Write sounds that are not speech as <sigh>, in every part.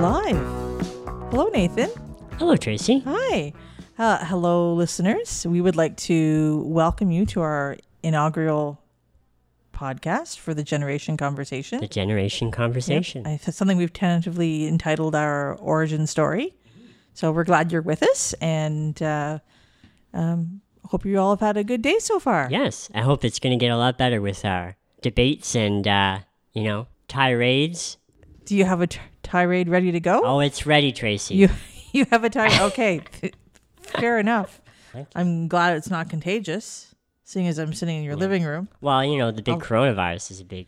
live. Hello, Nathan. Hello, Tracy. Hi. Uh, hello, listeners. We would like to welcome you to our inaugural podcast for the Generation Conversation. The Generation Conversation. I- It's something we've tentatively entitled our origin story. So we're glad you're with us and uh, um, hope you all have had a good day so far. Yes, I hope it's going to get a lot better with our debates and, uh, you know, tirades. Do you have a t- tirade ready to go? Oh, it's ready, Tracy. You <laughs> you have a tirade. <laughs> Okay, fair enough. I'm glad it's not contagious, seeing as I'm sitting in your living room. well, you know, the big Oh. coronavirus is a big,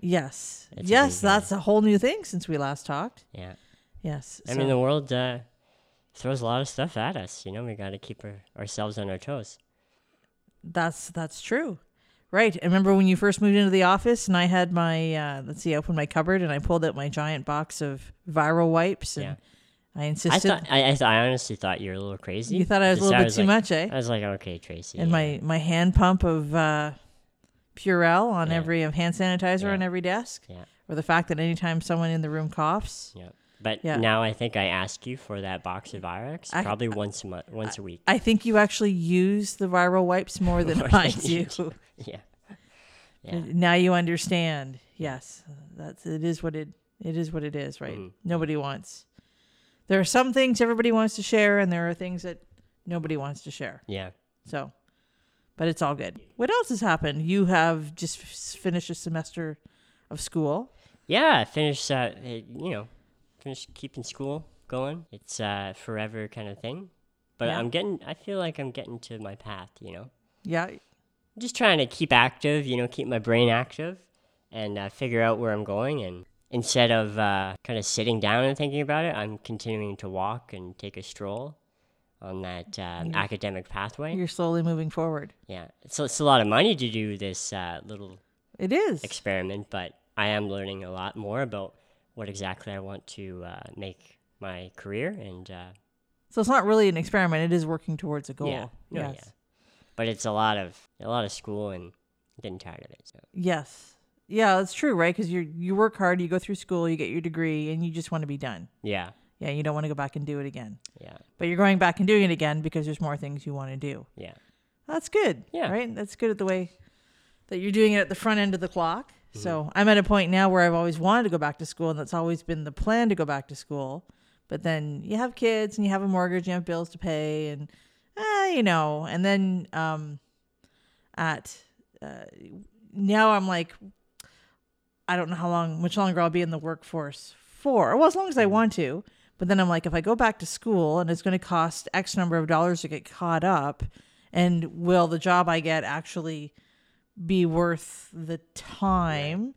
Yes, a yes, big, uh, that's a whole new thing since we last talked. yeah. Yes, I so- mean, the world uh, throws a lot of stuff at us. You know, we got to keep our, ourselves on our toes. that's that's true. Right. I remember when you first moved into the office, and I had my uh, let's see, I opened my cupboard and I pulled out my giant box of viral wipes, and Yeah. I I insisted. thought, I, I, honestly thought you were a little crazy. you thought I was a little bit too like- much, eh? I was like, okay, Tracy. and yeah. my my hand pump of uh, Purell on Yeah. every of hand sanitizer on every desk, Yeah. or the fact that anytime someone in the room coughs, Yeah. But Yeah. now I think I ask you for that box of Virex I- probably once a month, once a week. I think you actually use the viral wipes more <laughs> than I do. <laughs> yeah. Yeah. Now you understand. Yes, that's it. Is what it it is. What it is. Right. Mhm. Nobody wants. There are some things everybody wants to share, and there are things that nobody wants to share. Yeah. So, but it's all good. What else has happened? You have just f- finished a semester of school. Yeah, finish uh, uh, you know, finish keeping school going. It's uh forever kind of thing. But Yeah. I'm getting I feel like I'm getting to my path, you know. Yeah. I'm just trying to keep active, you know, keep my brain active and uh, figure out where I'm going and instead of uh, kind of sitting down and thinking about it, I'm continuing to walk and take a stroll on that um, academic pathway. You're slowly moving forward. Yeah, so it's a lot of money to do this uh, little It is. experiment, but I am learning a lot more about what exactly I want to uh, make my career, and uh, So it's not really an experiment. It is working towards a goal. yeah, no, yes. yeah. But it's a lot of a lot of school, and getting tired of it. So Yes. Yeah, that's true, right? Because you you work hard, you go through school, you get your degree, and you just want to be done. yeah, Yeah, you don't want to go back and do it again. yeah, But you're going back and doing it again because there's more things you want to do. yeah, That's good. Yeah. Right? That's good at the way that you're doing it at the front end of the clock. Mm-hmm. So I'm at a point now where I've always wanted to go back to school, and that's always been the plan to go back to school. But then you have kids and you have a mortgage, and you have bills to pay, and uh, you know, and then um, at uh, now I'm like, I don't know how long, much longer I'll be in the workforce for. Well, as long as I want to. But then I'm like, if I go back to school and it's going to cost X number of dollars to get caught up, and will the job I get actually be worth the time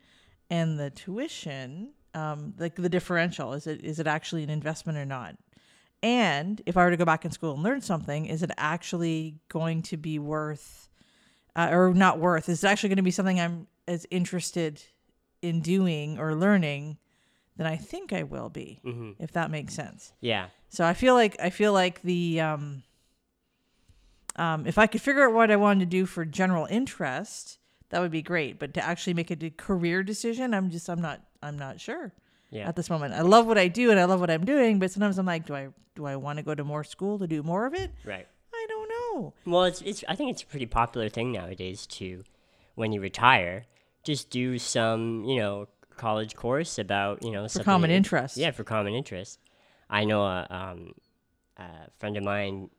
and the tuition? Um, like the differential is it is it actually an investment or not? And if I were to go back in school and learn something, is it actually going to be worth uh, or not worth? Is it actually going to be something I'm as interested in doing or learning than I think I will be, hmm if that makes sense. yeah, So I feel like I feel like the um, um, if I could figure out what I wanted to do for general interest, that would be great. But to actually make a career decision, I'm just I'm not I'm not sure yeah, at this moment. I love what I do and I love what I'm doing, but sometimes I'm like, do I do I want to go to more school to do more of it? right. I don't know. Well, it's it's. I think it's a pretty popular thing nowadays to, when you retire, just do some you know college course about you know For common interest. Yeah, for common interest. I know a um, a friend of mine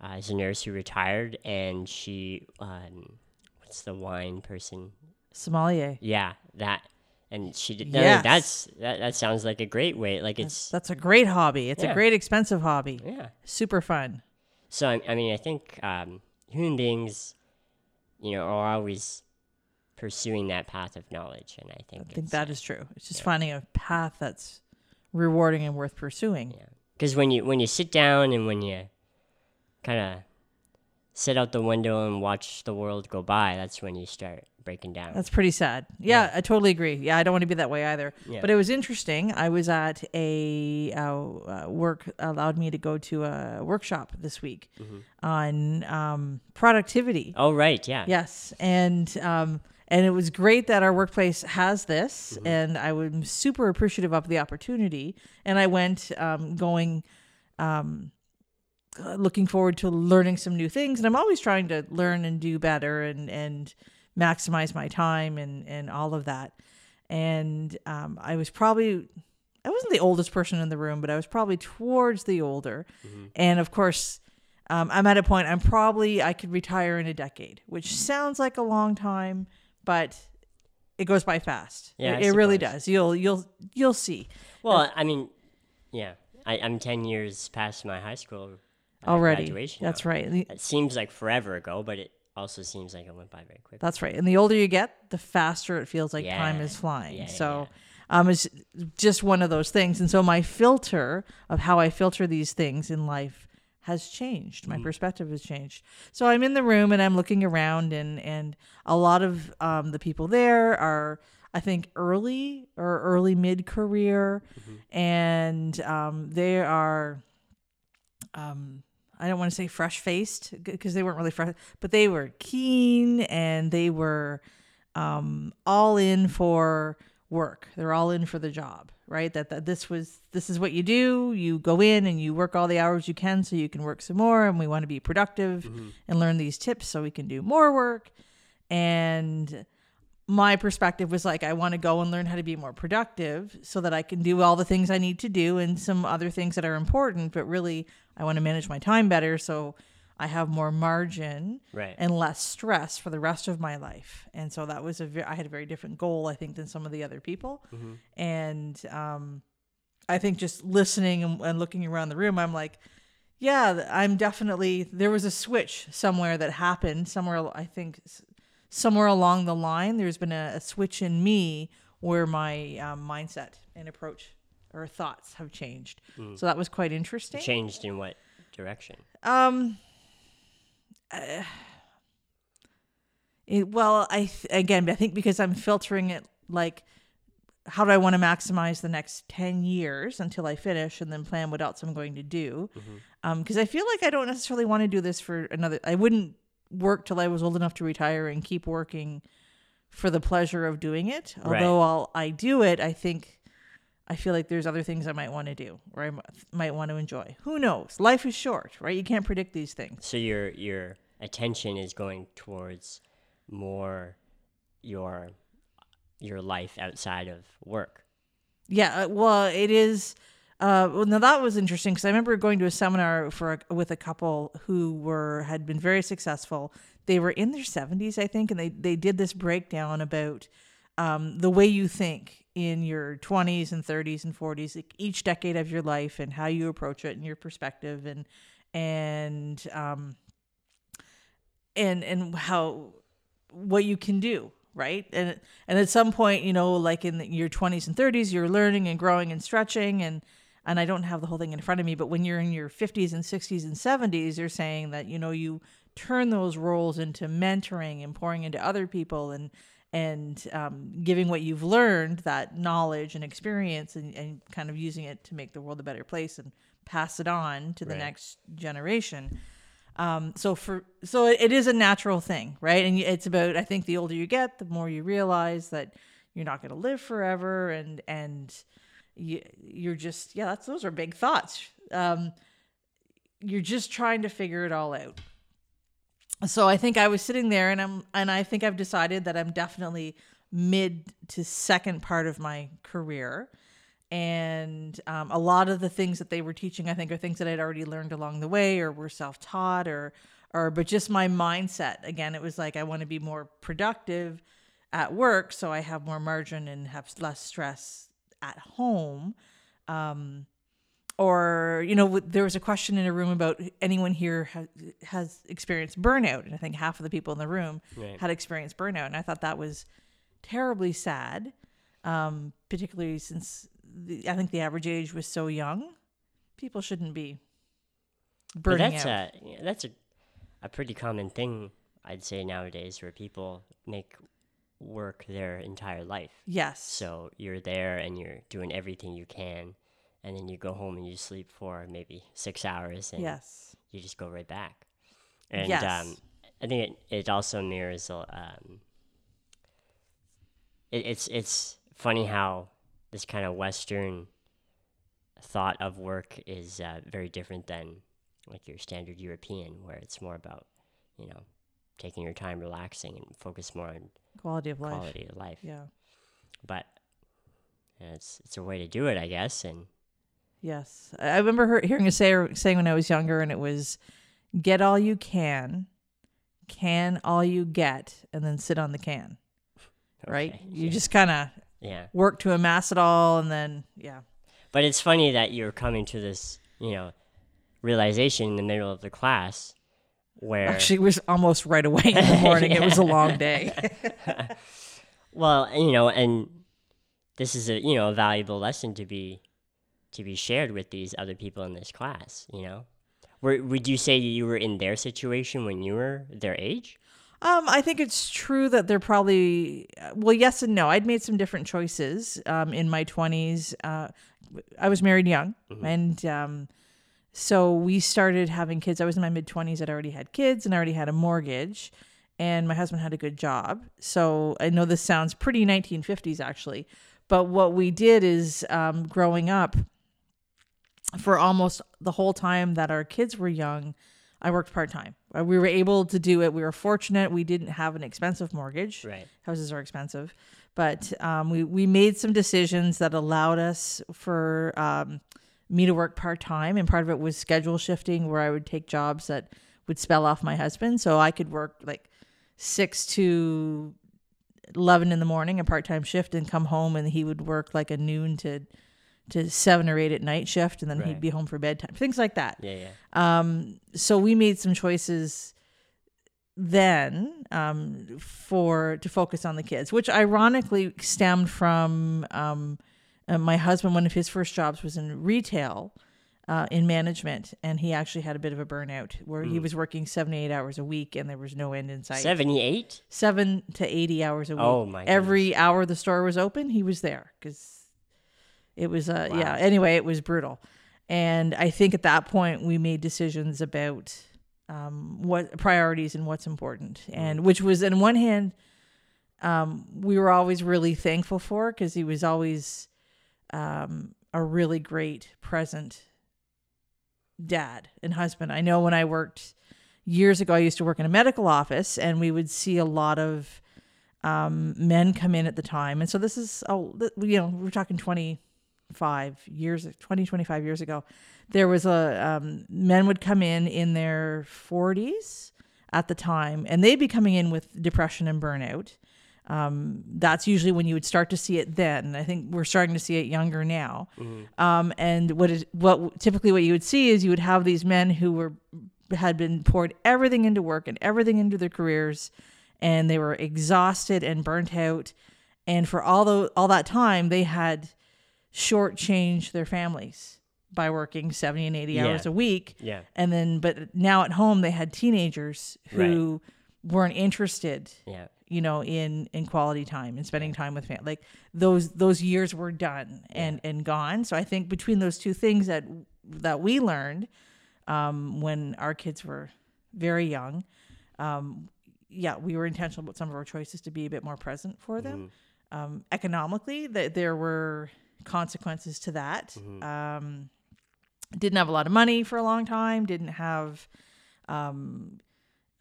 uh, is a nurse who retired, and she um, what's the wine person? Sommelier. Yeah, that. And she did. Yes. That's that. That sounds like a great way. Like it's That's a great hobby. It's a great expensive hobby. yeah. Super fun. So I, I mean, I think um, human beings, you know, are always pursuing that path of knowledge, and I think I think that uh, is true. It's just finding a path that's rewarding and worth pursuing. Yeah, because when you when you sit down and when you kind of sit out the window and watch the world go by, that's when you start breaking down. That's pretty sad. Yeah, I totally agree. Yeah, I don't want to be that way either. Yeah. But it was interesting. I was at a uh, uh, work allowed me to go to a workshop this week Mm-hmm. on um, productivity. oh right, yeah, Yes, and um, and it was great that our workplace has this, Mm-hmm. and I was super appreciative of the opportunity. And I went um, going, um, looking forward to learning some new things. And I'm always trying to learn and do better and and maximize my time and and all of that. And um, I was probably I wasn't the oldest person in the room, but I was probably towards the older. And of course, um, I'm at a point. I'm probably I could retire in a decade, which sounds like a long time, but it goes by fast. Yeah, it, it really does. You'll you'll you'll see Well, I mean, yeah, I, I'm 10 years past my high school uh, already. graduation. That's now. right. It seems like forever ago, but it also seems like it went by very quickly. That's right. And the older you get, the faster it feels like time is flying. Yeah, yeah, so um it's just one of those things. And so my filter of how I filter these things in life has changed. Mm-hmm. My perspective has changed. So I'm in the room and I'm looking around and and a lot of um the people there are I think early or early mid career Mm-hmm. and um they are um I don't want to say fresh faced because they weren't really fresh, but they were keen and they were um, all in for work. They're all in for the job, right? That, that this was this is what you do. You go in and you work all the hours you can so you can work some more. And we want to be productive and learn these tips so we can do more work. And my perspective was like I want to go and learn how to be more productive so that I can do all the things I need to do and some other things that are important, but really I want to manage my time better so I have more margin Right. and less stress for the rest of my life. And so that was a ve- I had a very different goal I think than some of the other people. And um I think just listening and, and looking around the room I'm like yeah, I'm definitely there was a switch somewhere that happened somewhere I think somewhere along the line there's been a, a switch in me where my um, mindset and approach or thoughts have changed. So that was quite interesting. Changed in what direction? Um. uh, it, well, I th- again, I think because I'm filtering it like, how do I want to maximize the next ten years until I finish, and then plan what else I'm going to do. Um, because I feel like I don't necessarily want to do this for another. I wouldn't work till I was old enough to retire and keep working for the pleasure of doing it. Right. Although I'll I do it, I think. I feel like there's other things I might want to do or I m- might want to enjoy. Who knows? Life is short, right? You can't predict these things. So your your attention is going towards more your your life outside of work. Yeah, uh, well, it is. Uh, well, now that was interesting because I remember going to a seminar for a, with a couple who were had been very successful. They were in their seventies, I think, and they they did this breakdown about um, the way you think in your twenties and thirties and forties, like each decade of your life, and how you approach it, and your perspective, and and um, and and how what you can do right and and at some point you know like in your 20s and 30s you're learning and growing and stretching and and I don't have the whole thing in front of me but when you're in your 50s and 60s and 70s you're saying that you know you turn those roles into mentoring and pouring into other people and and um, giving what you've learned that knowledge and experience and, and kind of using it to make the world a better place and pass it on to the Right. next generation um, so for so it, it is a natural thing, right? And it's about I think the older you get, the more you realize that you're not going to live forever, and and you, you're just yeah, that's those are big thoughts. Um, you're just trying to figure it all out. So I think I was sitting there, and I'm and I think I've decided that I'm definitely mid to second part of my career and um, a lot of the things that they were teaching i think are things that i'd already learned along the way or were self-taught or or but just my mindset again it was like i want to be more productive at work so i have more margin and have less stress at home um, or you know there was a question in a room about anyone here has, has experienced burnout and i think half of the people in the room Right. had experienced burnout and i thought that was terribly sad um, particularly since the, I think the average age was so young. People shouldn't be But that's out. a yeah, that's a a pretty common thing I'd say nowadays where people make work their entire life. yes. So you're there and you're doing everything you can and then you go home and you sleep for maybe 6 hours and yes. you just go right back. And Yes. um, I think it, it also mirrors um, it, it's it's funny how this kind of Western thought of work is uh, very different than like your standard European, where it's more about you know taking your time, relaxing, and focus more on Quality of life. quality of life. Yeah. But yeah, it's it's a way to do it, I guess. And Yes. I remember her, hearing a say, saying when I was younger, and it was get all you can, can all you get, and then sit on the can. Right? You yeah. just kind of yeah, work to amass it all, and then, yeah. but it's funny that you're coming to this, you know, realization in the middle of the class where Actually, it was almost right away in the morning. It was a long day. <laughs> Well, you know, and this is a you know a valuable lesson to be to be shared with these other people in this class. You know, were, would you say you were in their situation when you were their age? Um, I think it's true that they're probably well, yes and no. I'd made some different choices um, in my twenties. Uh, I was married young, and um, so we started having kids. I was in my mid twenties. I'd already had kids, and I already had a mortgage, and my husband had a good job. So I know this sounds pretty 1950s actually, but what we did is um, growing up for almost the whole time that our kids were young, I worked part time. We were able to do it. We were fortunate. We didn't have an expensive mortgage. Right. Houses are expensive, but um, we we made some decisions that allowed us for um, me to work part time, and part of it was schedule shifting, where I would take jobs that would spell off my husband, so I could work like six to eleven in the morning, a part time shift, and come home, and he would work like a noon to to seven or eight at night shift, and then he'd be home for bedtime, things like that. Yeah, yeah. Um, so we made some choices then um, for to focus on the kids, which ironically stemmed from um, uh, my husband. One of his first jobs was in retail. Uh, in management, and he actually had a bit of a burnout where he was working 78 hours a week and there was no end in sight. Seventy-eight. Seven to 80 hours a week. Oh, my Every hour the store was open, he was there because it was, uh, yeah, anyway, it was brutal. And I think at that point we made decisions about um, what priorities and what's important. And which was, on one hand, um, we were always really thankful for because he was always um, a really great present dad and husband. I know when I worked years ago, I used to work in a medical office and we would see a lot of um, men come in at the time. And so this is, oh, you know, we're talking 25 years, 20, 25 years ago. There was a, um, men would come in in their 40s at the time and they'd be coming in with depression and burnout. Um, that's usually when you would start to see it then. I think we're starting to see it younger now. Um, and what is what typically what you would see is you would have these men who were had been poured everything into work and everything into their careers, and they were exhausted and burnt out. And for all the all that time, they had shortchanged their families by working seventy and eighty Yeah. hours a week. Yeah. And then, but now at home, they had teenagers who weren't interested Yeah. You know in in quality time and spending time with family like those those years were done and and gone. So i think between those two things that that we learned um when our kids were very young um yeah we were intentional about some of our choices to be a bit more present for them. Um economically that there were consequences to that. Um didn't have a lot of money for a long time didn't have um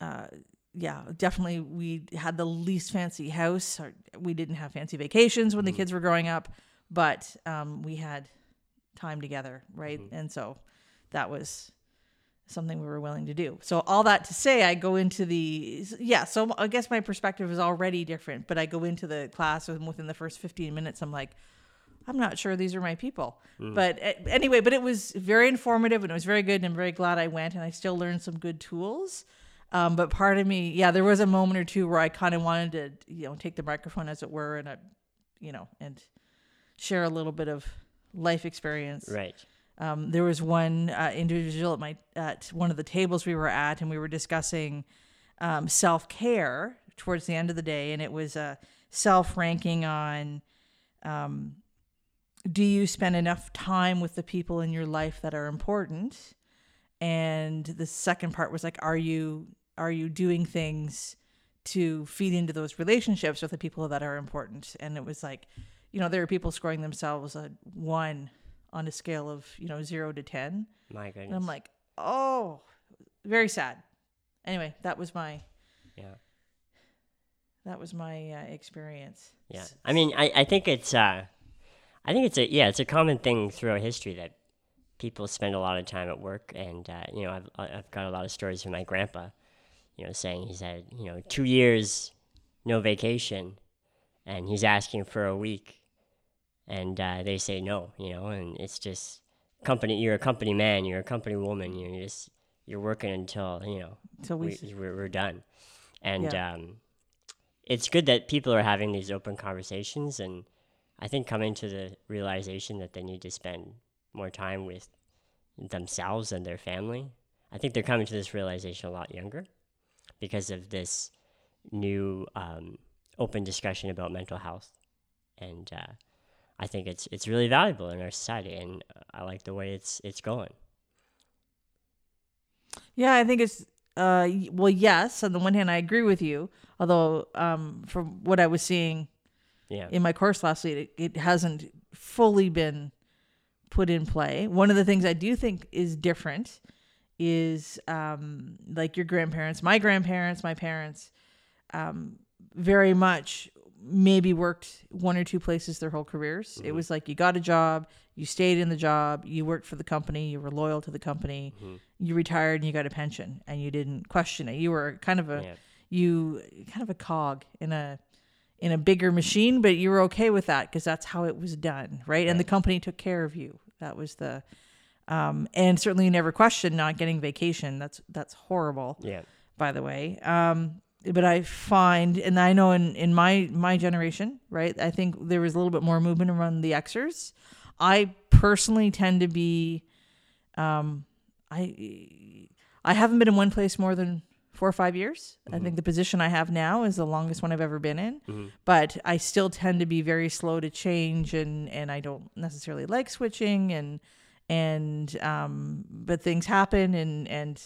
uh yeah, definitely we had the least fancy house. Or we didn't have fancy vacations when the kids were growing up, but um, we had time together, right? And so that was something we were willing to do. So all that to say, I go into the yeah. So I guess my perspective is already different, but I go into the class and within the first fifteen minutes, I'm like, I'm not sure these are my people. But uh, anyway, but it was very informative and it was very good, and I'm very glad I went, and I still learned some good tools. Um, but part of me, yeah, there was a moment or two where I kind of wanted to, you know, take the microphone as it were, and I, you know, and share a little bit of life experience. Right. Um, there was one uh, individual at my at one of the tables we were at, and we were discussing um, self care towards the end of the day, and it was a self ranking on um, do you spend enough time with the people in your life that are important, and the second part was like are you are you doing things to feed into those relationships with the people that are important. And it was like, you know, there are people scoring themselves a one on a scale of, you know, zero to 10. My And. I'm like, oh, very sad. Anyway, that was my, yeah. that was my uh, experience. Yeah. I mean, I, I think it's uh, I think it's a yeah, it's a common thing throughout history that people spend a lot of time at work, and uh, you know, I've I've got a lot of stories from my grandpa, you know, saying he's had you know two years no vacation, and he's asking for a week, and uh, they say no, you know, and it's just company. You're a company man. You're a company woman. You're just you're working until you know until we, we, we're, we're done. And Yeah. um, it's good that people are having these open conversations. And I think coming to the realization that they need to spend more time with themselves and their family. I think they're coming to this realization a lot younger because of this new um, open discussion about mental health. And uh, I think it's it's really valuable in our society, and I like the way it's it's going. Yeah, I think it's uh well, yes. On the one hand, I agree with you. Although, um, from what I was seeing Yeah, in my course last week, it, it hasn't fully been put in play. One of the things I do think is different is um, like your grandparents, my grandparents, my parents, um, very much maybe worked one or two places their whole careers. It was like you got a job, you stayed in the job, you worked for the company, you were loyal to the company, you retired and you got a pension and you didn't question it. You were kind of a Yeah. you kind of a cog in a in a bigger machine, but you were okay with that because that's how it was done, right? And the company took care of you. That was the um, and certainly never questioned not getting vacation. That's that's horrible yeah, by the way. Um, but I find, and I know in, in my my generation, right? I think there was a little bit more movement around the Xers. I personally tend to be, um, I I haven't been in one place more than four or five years. I think the position I have now is the longest one I've ever been in. But I still tend to be very slow to change, and and I don't necessarily like switching, and and um, but things happen, and and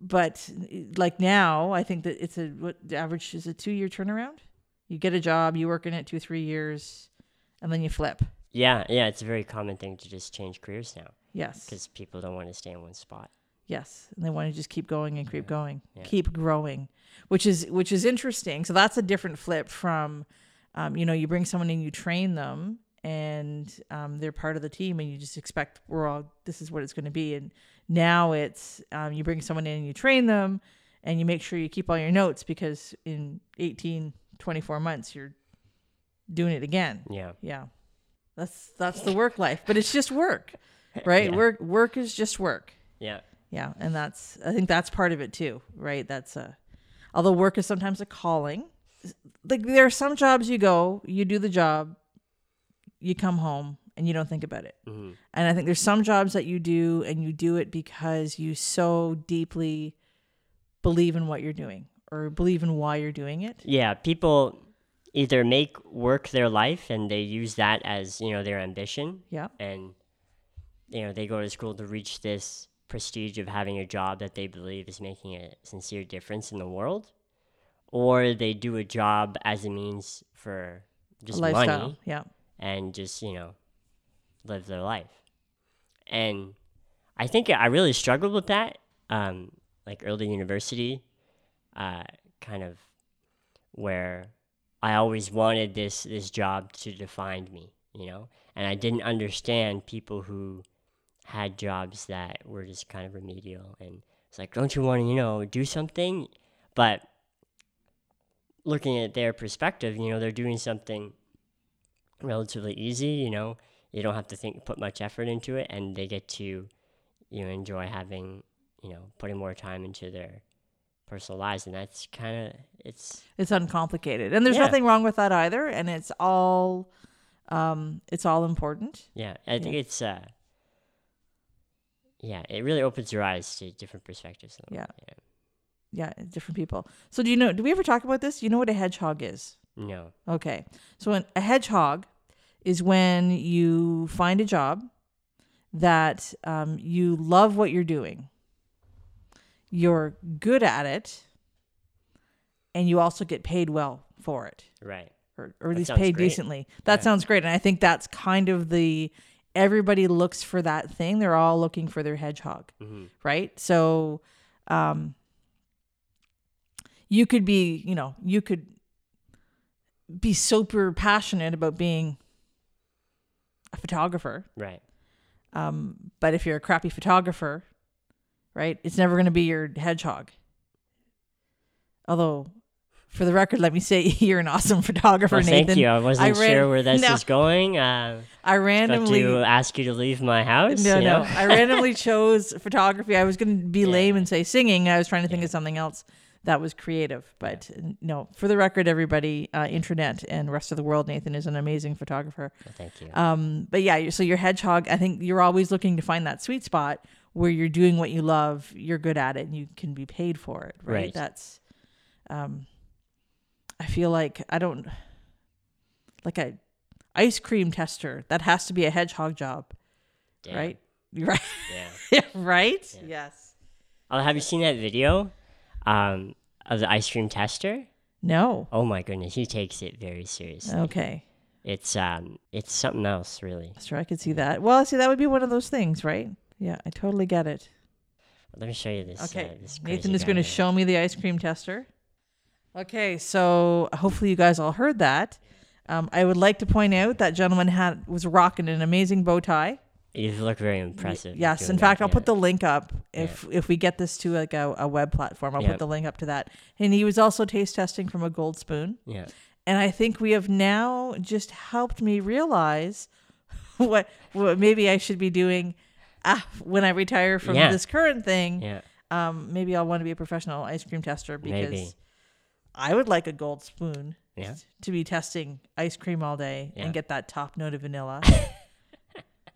but like now i think that it's a what the average is a two year turnaround you get a job you work in it two three years and then you flip yeah, yeah. It's a very common thing to just change careers now. yes because people don't want to stay in one spot. yes and they want to just keep going and keep going yeah. keep growing which is which is interesting so that's a different flip from um, you know you bring someone in you train them and um, they're part of the team and you just expect we're all this is what it's going to be. And now it's um, you bring someone in and you train them and you make sure you keep all your notes because in 18 24 months you're doing it again. Yeah, yeah. That's that's the work life but it's just work right? Yeah. work work is just work. Yeah, yeah and that's i think that's part of it too right? That's a although work is sometimes a calling like there are some jobs you go you do the job you come home and you don't think about it. Hmm and i think there's some jobs that you do and you do it because you so deeply believe in what you're doing or believe in why you're doing it. Yeah. People either make work their life and they use that as you know their ambition, yeah and you know they go to school to reach this prestige of having a job that they believe is making a sincere difference in the world, or they do a job as a means for just lifestyle money yeah and just you know live their life. And i think i really struggled with that um, like early university uh, kind of where i always wanted this this job to define me you know? And i didn't understand people who had jobs that were just kind of remedial and it's like don't you want to you know do something? But looking at their perspective you know they're doing something relatively easy. You know, you don't have to think put much effort into it, and they get to you know enjoy having you know putting more time into their personal lives, and that's kind of it's it's uncomplicated and there's Yeah. nothing wrong with that either and it's all um it's all important yeah. I think it's uh yeah, it really opens your eyes to different perspectives. Yeah. yeah. yeah different people so do you know do we ever talk about this you know what a hedgehog is No. Okay. So an, a hedgehog is when you find a job that um, you love what you're doing, you're good at it, and you also get paid well for it Right. or, or at least paid great. decently. That sounds great. And I think that's kind of the everybody looks for that thing. They're all looking for their hedgehog, hmm right? So um you could be, you know, you could be super passionate about being a photographer. Right. Um, but if you're a crappy photographer, right, it's never going to be your hedgehog. Although, for the record, let me say <laughs> you're an awesome photographer, Well, Nathan. thank you. I wasn't ran- sure where this <laughs> no. is going. Uh, I randomly to ask you to leave my house. no no? I randomly <laughs> chose photography. I was going to be lame and say singing. I was trying to think Yeah. of something else that was creative. But uh, no, for the record, everybody, uh, internet and rest of the world, Nathan is an amazing photographer. Well, thank you. Um, but yeah, so your hedgehog, I think you're always looking to find that sweet spot where you're doing what you love, you're good at it, and you can be paid for it. Right. Right. That's, um, I feel like I don't like a ice cream tester. That has to be a hedgehog job, Damn. right? <laughs> Right. Yeah. <laughs> right. Yeah. Yes. Oh, have you seen that video um, of the ice cream tester? No. Oh my goodness, he takes it very seriously. Okay. It's um, it's something else, really. Sure, I could see that. Well, see, that would be one of those things, right? Yeah, I totally get it. Let me show you this. Okay, uh, this Nathan is going to show me the ice cream tester. Okay, so hopefully you guys all heard that. Um, I would like to point out that gentleman had was rocking an amazing bow tie. You look very impressive. Yes, in that, fact, I'll yeah. put the link up if if we get this to like a, a web platform. I'll Yeah. put the link up to that. And he was also taste testing from a gold spoon. Yeah. And I think we have now just helped me realize <laughs> what what maybe I should be doing ah, when I retire from Yeah. this current thing. Yeah. Um, maybe I'll want to be a professional ice cream tester because Maybe. I would like a gold spoon Yeah. to be testing ice cream all day Yeah. and get that top note of vanilla. <laughs>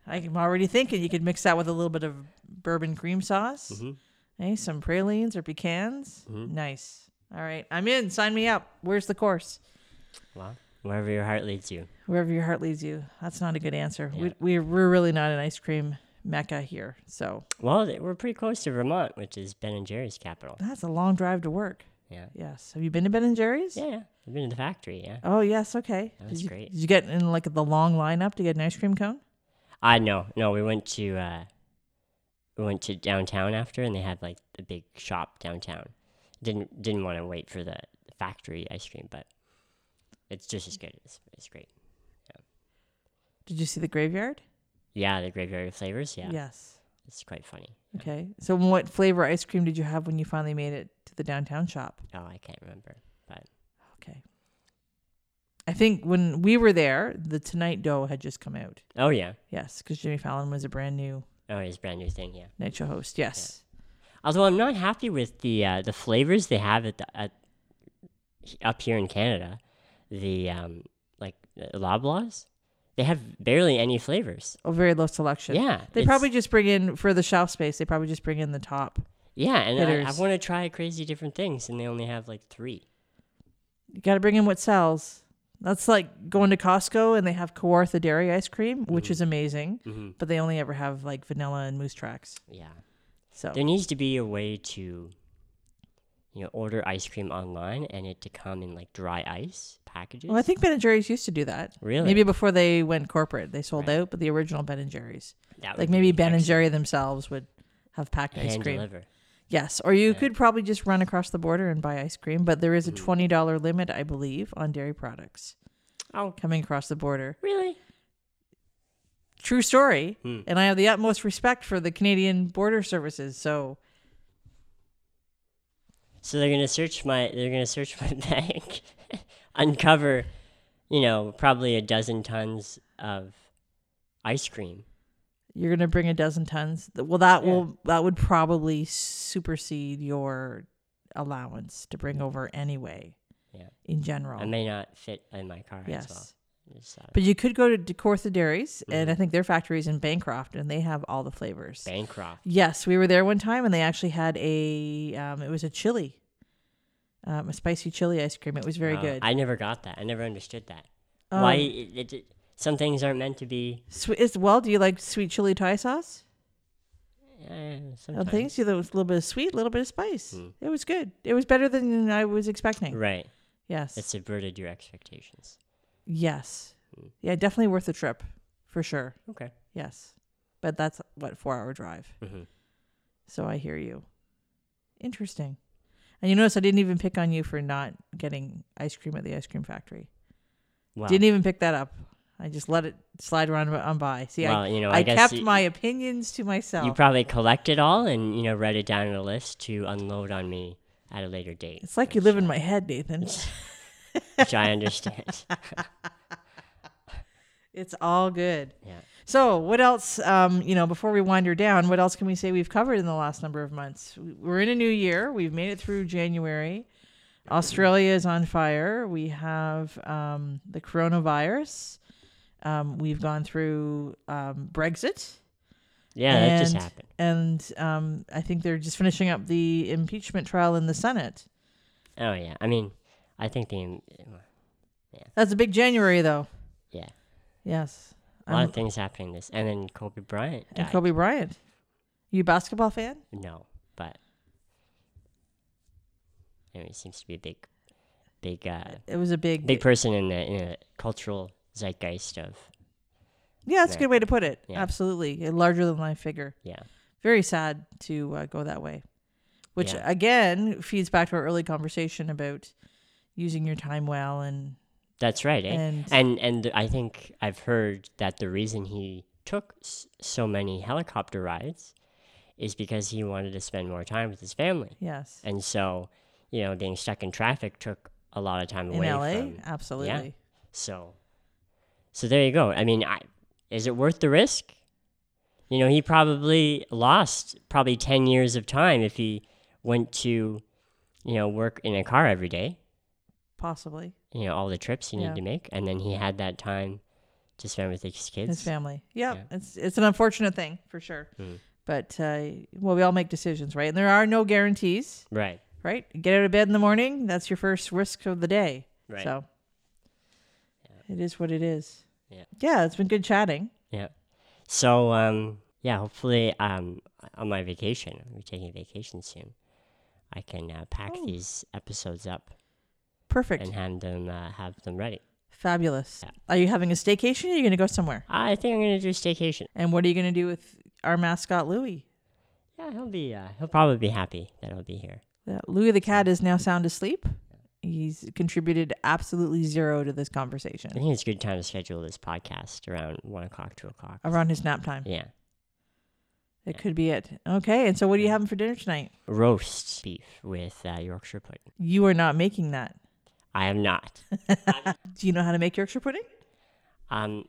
I'm already thinking you could mix that with a little bit of bourbon cream sauce. Mhm. Hey, some pralines or pecans. Mm-hmm. Nice. All right, I'm in. Sign me up. Where's the course? Well, wherever your heart leads you. Wherever your heart leads you. That's not a good answer. Yeah. We, we're, we're really not an ice cream mecca here. So Well, we're pretty close to Vermont, which is Ben and Jerry's capital. that's a long drive to work. Yeah. Yes. Have you been to Ben and Jerry's? Yeah. yeah. I've been to the factory. Yeah. Oh yes, okay. That was did you, great. Did you get in like the long lineup to get an ice cream cone? I no, no. We went to uh, we went to downtown after, and they had like a big shop downtown. Didn't didn't want to wait for the factory ice cream, but it's just as good. It's, it's great. Did you see the graveyard? Yeah, the graveyard flavors. Yeah, Yes. it's quite funny. Okay. So what flavor ice cream did you have when you finally made it to the downtown shop? Oh, I can't remember, but. I think when we were there, the Tonight Dough had just come out. oh yeah, Yes, because Jimmy Fallon was a brand new oh a brand new thing. Yeah. night show host. Yes. Although I'm not happy with the uh, the flavors they have at the at up here in Canada, the um like Loblaws, they have barely any flavors. A very low selection. Yeah, They probably just bring in for the shelf space. They probably just bring in the top. yeah, and I, I want to try crazy different things, and they only have like three. You got to bring in what sells. That's like going to Costco and they have Kawartha dairy ice cream, which is amazing, hmm but they only ever have like vanilla and moose tracks. Yeah, So there needs to be a way to, you know, order ice cream online and it to come in like dry ice packages. well, I think Ben and Jerry's used to do that. Really? Maybe before they went corporate, they sold Right. out, but the original Ben and Jerry's, That like maybe be Ben and. Jerry themselves would have packed ice hand cream. deliver. Yes, or you Yeah. could probably just run across the border and buy ice cream, but there is a Mhm. twenty dollar limit, I believe, on dairy products Oh, coming across the border. really? True story. Hmm. And I have the utmost respect for the Canadian border services. So So they're gonna search my they're gonna search my <laughs> bag, uncover, you know, probably a dozen tons of ice cream. You're gonna bring a dozen tons. Well, that Yeah. will that would probably supersede your allowance to bring over anyway. Yeah. In general. I may not fit in my car yes. as well. Of But you could go to Kawartha Dairies, and Mhm. I think their factory is in Bancroft, and they have all the flavors. Bancroft. Yes, we were there one time, and they actually had a um, it was a chili, um, a spicy chili ice cream. It was very good. I never got that. I never understood that. Um, Why it, it, it- some things aren't meant to be. Swe- is, well, do you like sweet chili Thai sauce? Eh, sometimes. things, you it was a little bit of sweet, a little bit of spice. Mm. It was good. It was better than I was expecting. Right. Yes. It subverted your expectations. yes. Mm. Yeah, definitely worth the trip, for sure. Okay. Yes. But that's what four hour drive. hmm So I hear you. Interesting. And you notice I didn't even pick on you for not getting ice cream at the ice cream factory. Well, Didn't even pick that up. I just let it slide around on by. See, well, I, you know, I, I, kept you, my opinions to myself. you probably collect it all and you know write it down in a list to unload on me at a later date. it's like you live in my head, Nathan. <laughs> which I understand. <laughs> It's all good. yeah. So, what else? Um, you know, before we wind her down, what else can we say we've covered in the last number of months? We- We're in a new year. We've made it through January. Australia is on fire. We have um, the coronavirus. Um, we've gone through um, Brexit, Yeah, that just And- happened. and um, I think they're just finishing up the impeachment trial in the Senate. Oh yeah. I mean, I think the yeah. That's a big January, though. yeah Yes, a lot Um, of things happening this, and then Kobe Bryant died. and Kobe Bryant. You a basketball fan? No, but anyway, he seems to be a big, big, uh, It was a big, big person in the in the cultural zeitgeist of Yeah, that's a good way to put it. Yeah. Absolutely. A larger than life figure. yeah. Very sad to uh, go that way. Which, Yeah. again, feeds back to our early conversation about using your time well and. That's right, eh? and, And and I think I've heard that the reason he took s- so many helicopter rides is because he wanted to spend more time with his family, yes. and so you know, being stuck in traffic took a lot of time In away LA? from. Absolutely. So, so there you go. I mean, I, is it worth the risk? You know, he probably lost probably 10 years of time if he went to, you know, work in a car every day, Possibly. you know, all the trips he Yeah. needed to make. And then he had that time to spend with his kids. His family. Yep. Yeah. It's, it's an unfortunate thing for sure. Mhm. But, uh, well, we all make decisions, right? And there are no guarantees, Right. right? Get out of bed in the morning. That's your first risk of the day. Right. So it is what it is. Yeah. Yeah. It's been good chatting. Yeah. So, um, yeah, hopefully, um, on my vacation, I'm taking a vacation soon. I can uh, pack Oh. these episodes up Perfect. and have them uh, have them ready. Fabulous. Yeah. Are you having a staycation? Or are you going to go somewhere? I think I'm gonna do a staycation. And what are you going to do with our mascot, Louie? Yeah, he'll be. Uh, he'll probably be happy that I'll be here. Louie the cat is now sound asleep. He's contributed absolutely zero to this conversation. I think it's a good time to schedule this podcast around one o'clock, two o'clock. around his nap time. Yeah, It could be it. Okay. And so, what are you having for dinner tonight? roast beef with uh, Yorkshire pudding. You are not making that. I am not. <laughs> Do you know how to make Yorkshire pudding? Um,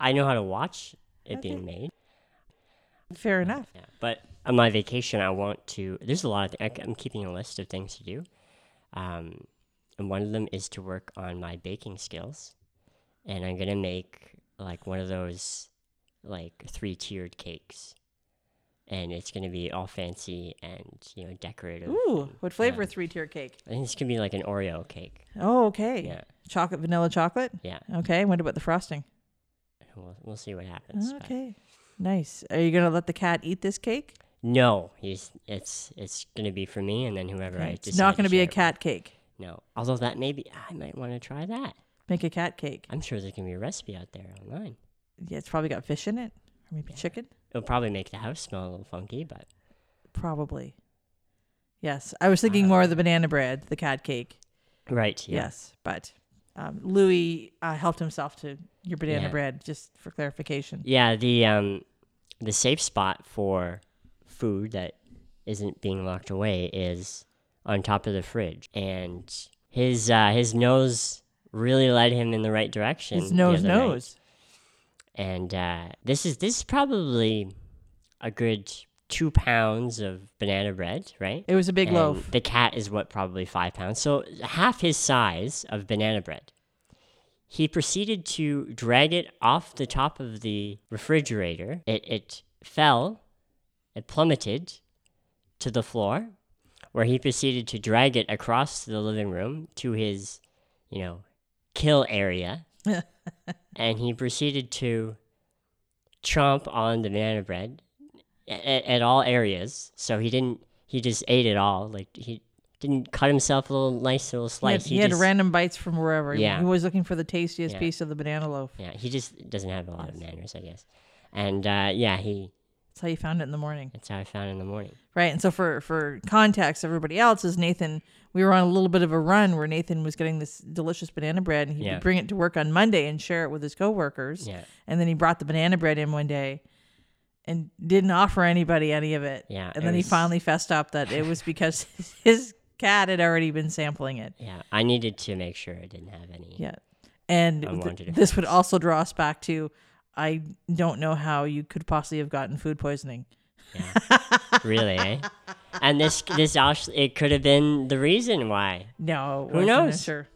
I know how to watch it Okay. being made. Fair enough. Yeah, but on my vacation, I want to. There's a lot of. Th- I'm keeping a list of things to do, um, and one of them is to work on my baking skills, and I'm gonna make like one of those like three tiered cakes, and it's gonna be all fancy and you know decorative. Ooh, and, what flavor yeah. three tier cake? I think this could be like an Oreo cake. Oh, okay. Yeah, Chocolate, vanilla chocolate. yeah. Okay. What about the frosting? We'll, we'll see what happens. but- Okay. Nice. Are you going to let the cat eat this cake? No, he's it's it's gonna be for me, and then whoever I decide It's not going to be a with. cat cake. No, although that maybe I might want to try that. Make a cat cake. I'm sure there can be a recipe out there online. Yeah, it's probably got fish in it, or maybe Yeah. chicken. It'll probably make the house smell a little funky, but Probably. Yes, I was thinking more of the banana bread, the cat cake. right, yeah, Yes, but um, Louie uh, helped himself to your banana Yeah. bread, just for clarification. yeah. The um, the safe spot for food that isn't being locked away is on top of the fridge, and his uh, his nose really led him in the right direction. His nose night. knows. and uh, this is this is probably a good two pounds of banana bread, right? It was a big And loaf. The cat is what probably five pounds, so half his size of banana bread. He proceeded to drag it off the top of the refrigerator. It it fell, it plummeted to the floor, where he proceeded to drag it across the living room to his, you know, kill area <laughs> and he proceeded to chomp on the banana bread at, at all areas. So he didn't. He just ate it all. Like he didn't cut himself a little nice little He had, slice. he had just, random bites from wherever. He- Yeah. He was looking for the tastiest Yeah. piece of the banana loaf. Yeah, he just doesn't have a lot of manners, I guess. And uh, yeah, he. That's how you found it in the morning. That's how I found it in the morning. Right. And so for for context, everybody else is Nathan. We were on a little bit of a run where Nathan was getting this delicious banana bread, and he Yeah. would bring it to work on Monday and share it with his coworkers. Yeah. And then he brought the banana bread in one day, and didn't offer anybody any of it. Yeah, And it then he finally fessed up that it was because <laughs> his cat had already been sampling it. Yeah, I needed to make sure I didn't have any. Yeah. And th- this would also draw us back to I don't know how you could possibly have gotten food poisoning. really, eh? And this this actually it could have been the reason why. No, Who knows? Sure.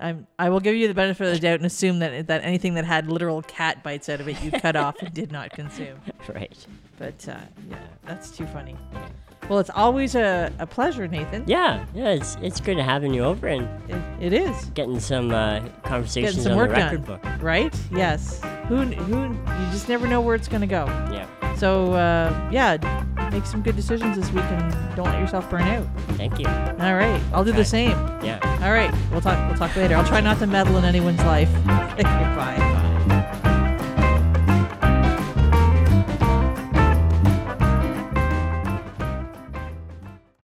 I'm. I will give you the benefit of the doubt and assume that that anything that had literal cat bites out of it, you cut off and did not consume. <laughs> right. But uh, yeah, that's too funny. Well, it's always a, a pleasure, Nathan. Yeah, yeah, it's it's good having you over and It, it is. getting some uh, conversations Getting some on work the record done, book. right? Yes. Who who you just never know where it's gonna go. Yeah. So uh, yeah, make some good decisions this week and don't let yourself burn out. Thank you. All right, I'll do the same. Yeah. All right, we'll talk. We'll talk later. I'll try not to meddle in anyone's life. <laughs> Goodbye.